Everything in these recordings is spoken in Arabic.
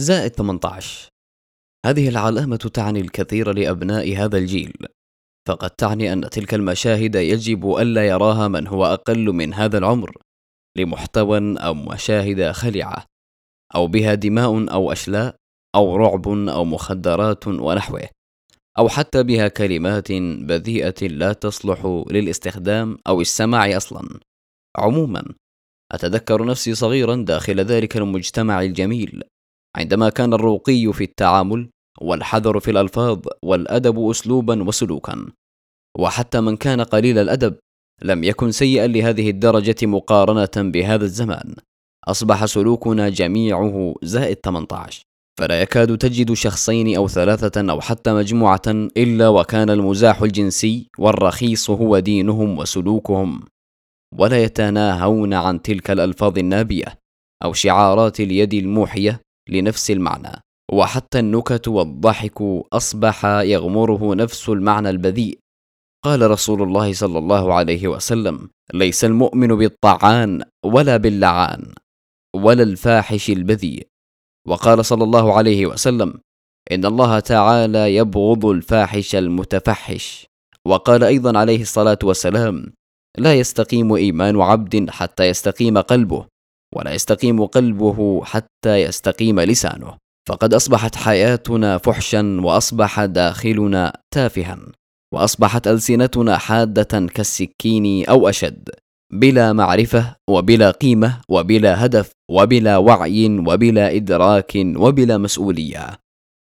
زائد 18 هذه العلامة تعني الكثير لأبناء هذا الجيل. فقد تعني أن تلك المشاهد يجب ألا يراها من هو أقل من هذا العمر لمحتوى أو مشاهد خلعة أو بها دماء أو أشلاء أو رعب أو مخدرات ونحوه أو حتى بها كلمات بذيئة لا تصلح للاستخدام أو السماع أصلا. عموما أتذكر نفسي صغيرا داخل ذلك المجتمع الجميل. عندما كان الرقي في التعامل والحذر في الألفاظ والأدب أسلوبا وسلوكا وحتى من كان قليل الأدب لم يكن سيئا لهذه الدرجة مقارنة بهذا الزمان. أصبح سلوكنا جميعه زائد 18 فلا يكاد تجد شخصين أو ثلاثة أو حتى مجموعة إلا وكان المزاح الجنسي والرخيص هو دينهم وسلوكهم ولا يتناهون عن تلك الألفاظ النابية أو شعارات اليد الموحية لنفس المعنى. وحتى النكت والضحك أصبح يغمره نفس المعنى البذيء. قال رسول الله صلى الله عليه وسلم ليس المؤمن بالطعان ولا باللعان ولا الفاحش البذيء. وقال صلى الله عليه وسلم إن الله تعالى يبغض الفاحش المتفحش. وقال أيضا عليه الصلاة والسلام لا يستقيم إيمان عبد حتى يستقيم قلبه. ولا يستقيم قلبه حتى يستقيم لسانه. فقد أصبحت حياتنا فحشا وأصبح داخلنا تافها وأصبحت ألسنتنا حادة كالسكين أو أشد. بلا معرفة وبلا قيمة وبلا هدف وبلا وعي وبلا إدراك وبلا مسؤولية.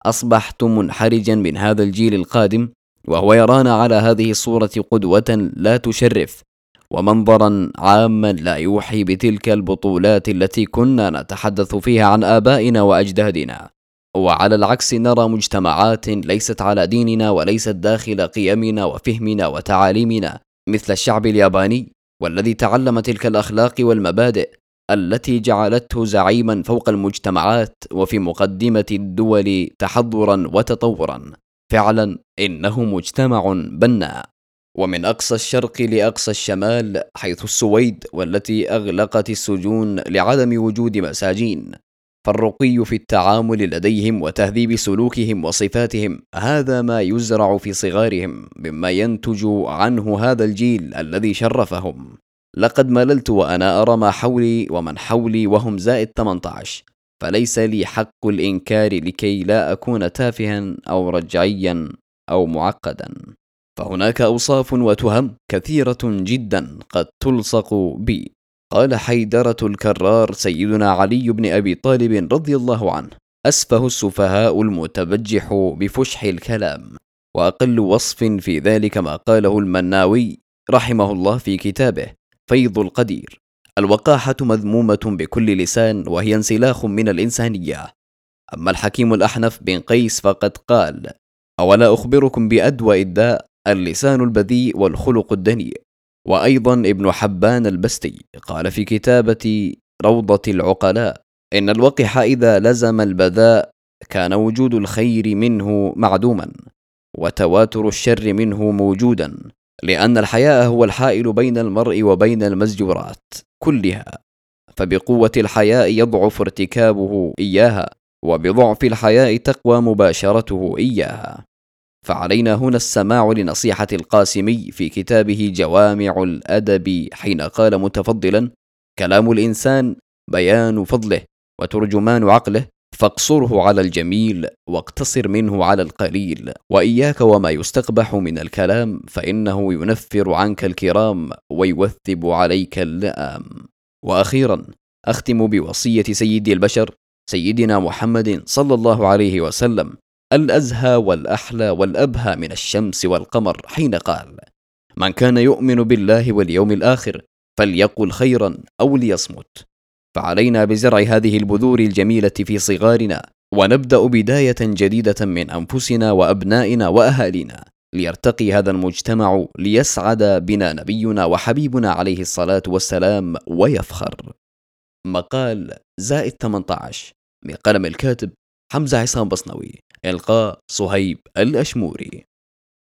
اصبحت منحرجا من هذا الجيل القادم وهو يرانا على هذه الصورة قدوة لا تشرف. ومنظرا عاما لا يوحي بتلك البطولات التي كنا نتحدث فيها عن آبائنا وأجدادنا. وعلى العكس نرى مجتمعات ليست على ديننا وليست داخل قيمنا وفهمنا وتعاليمنا مثل الشعب الياباني والذي تعلم تلك الأخلاق والمبادئ التي جعلته زعيما فوق المجتمعات وفي مقدمة الدول تحضرا وتطورا. فعلا إنه مجتمع بناء. ومن أقصى الشرق لأقصى الشمال حيث السويد والتي أغلقت السجون لعدم وجود مساجين. فالرقي في التعامل لديهم وتهذيب سلوكهم وصفاتهم هذا ما يزرع في صغارهم مما ينتج عنه هذا الجيل الذي شرفهم. لقد مللت وأنا أرى ما حولي ومن حولي وهم زائد 18 فليس لي حق الإنكار لكي لا أكون تافها أو رجعيا أو معقدا. فهناك أوصاف وتهم كثيرة جدا قد تلصق بي. قال حيدرة الكرار سيدنا علي بن أبي طالب رضي الله عنه أسفه السفهاء المتبجح بفشح الكلام. وأقل وصف في ذلك ما قاله المناوي رحمه الله في كتابه فيض القدير. الوقاحة مذمومة بكل لسان وهي انسلاخ من الإنسانية. أما الحكيم الأحنف بن قيس فقد قال أولا أخبركم بأدوى الداء اللسان البذيء والخلق الدنيء وأيضا ابن حبان البستي قال في كتابة روضة العقلاء إن الوقح إذا لزم البذاء كان وجود الخير منه معدوما وتواتر الشر منه موجودا لأن الحياء هو الحائل بين المرء وبين المزجورات كلها. فبقوة الحياء يضعف ارتكابه إياها وبضعف الحياء تقوى مباشرته إياها. فعلينا هنا السماع لنصيحة القاسمي في كتابه جوامع الأدب حين قال متفضلا: كلام الإنسان بيان فضله وترجمان عقله فاقصره على الجميل واقتصر منه على القليل وإياك وما يستقبح من الكلام فإنه ينفر عنك الكرام ويوثب عليك اللئام. وأخيرا أختم بوصية سيد البشر سيدنا محمد صلى الله عليه وسلم الأزهى والأحلى والأبهى من الشمس والقمر حين قال من كان يؤمن بالله واليوم الآخر فليقل خيرا أو ليصمت. فعلينا بزرع هذه البذور الجميلة في صغارنا ونبدأ بداية جديدة من أنفسنا وأبنائنا وأهالينا ليرتقي هذا المجتمع ليسعد بنا نبينا وحبيبنا عليه الصلاة والسلام ويفخر. مقال زائد 18 من قلم الكاتب حمزة عصام بصنوي إلقاء صهيب الأشموري.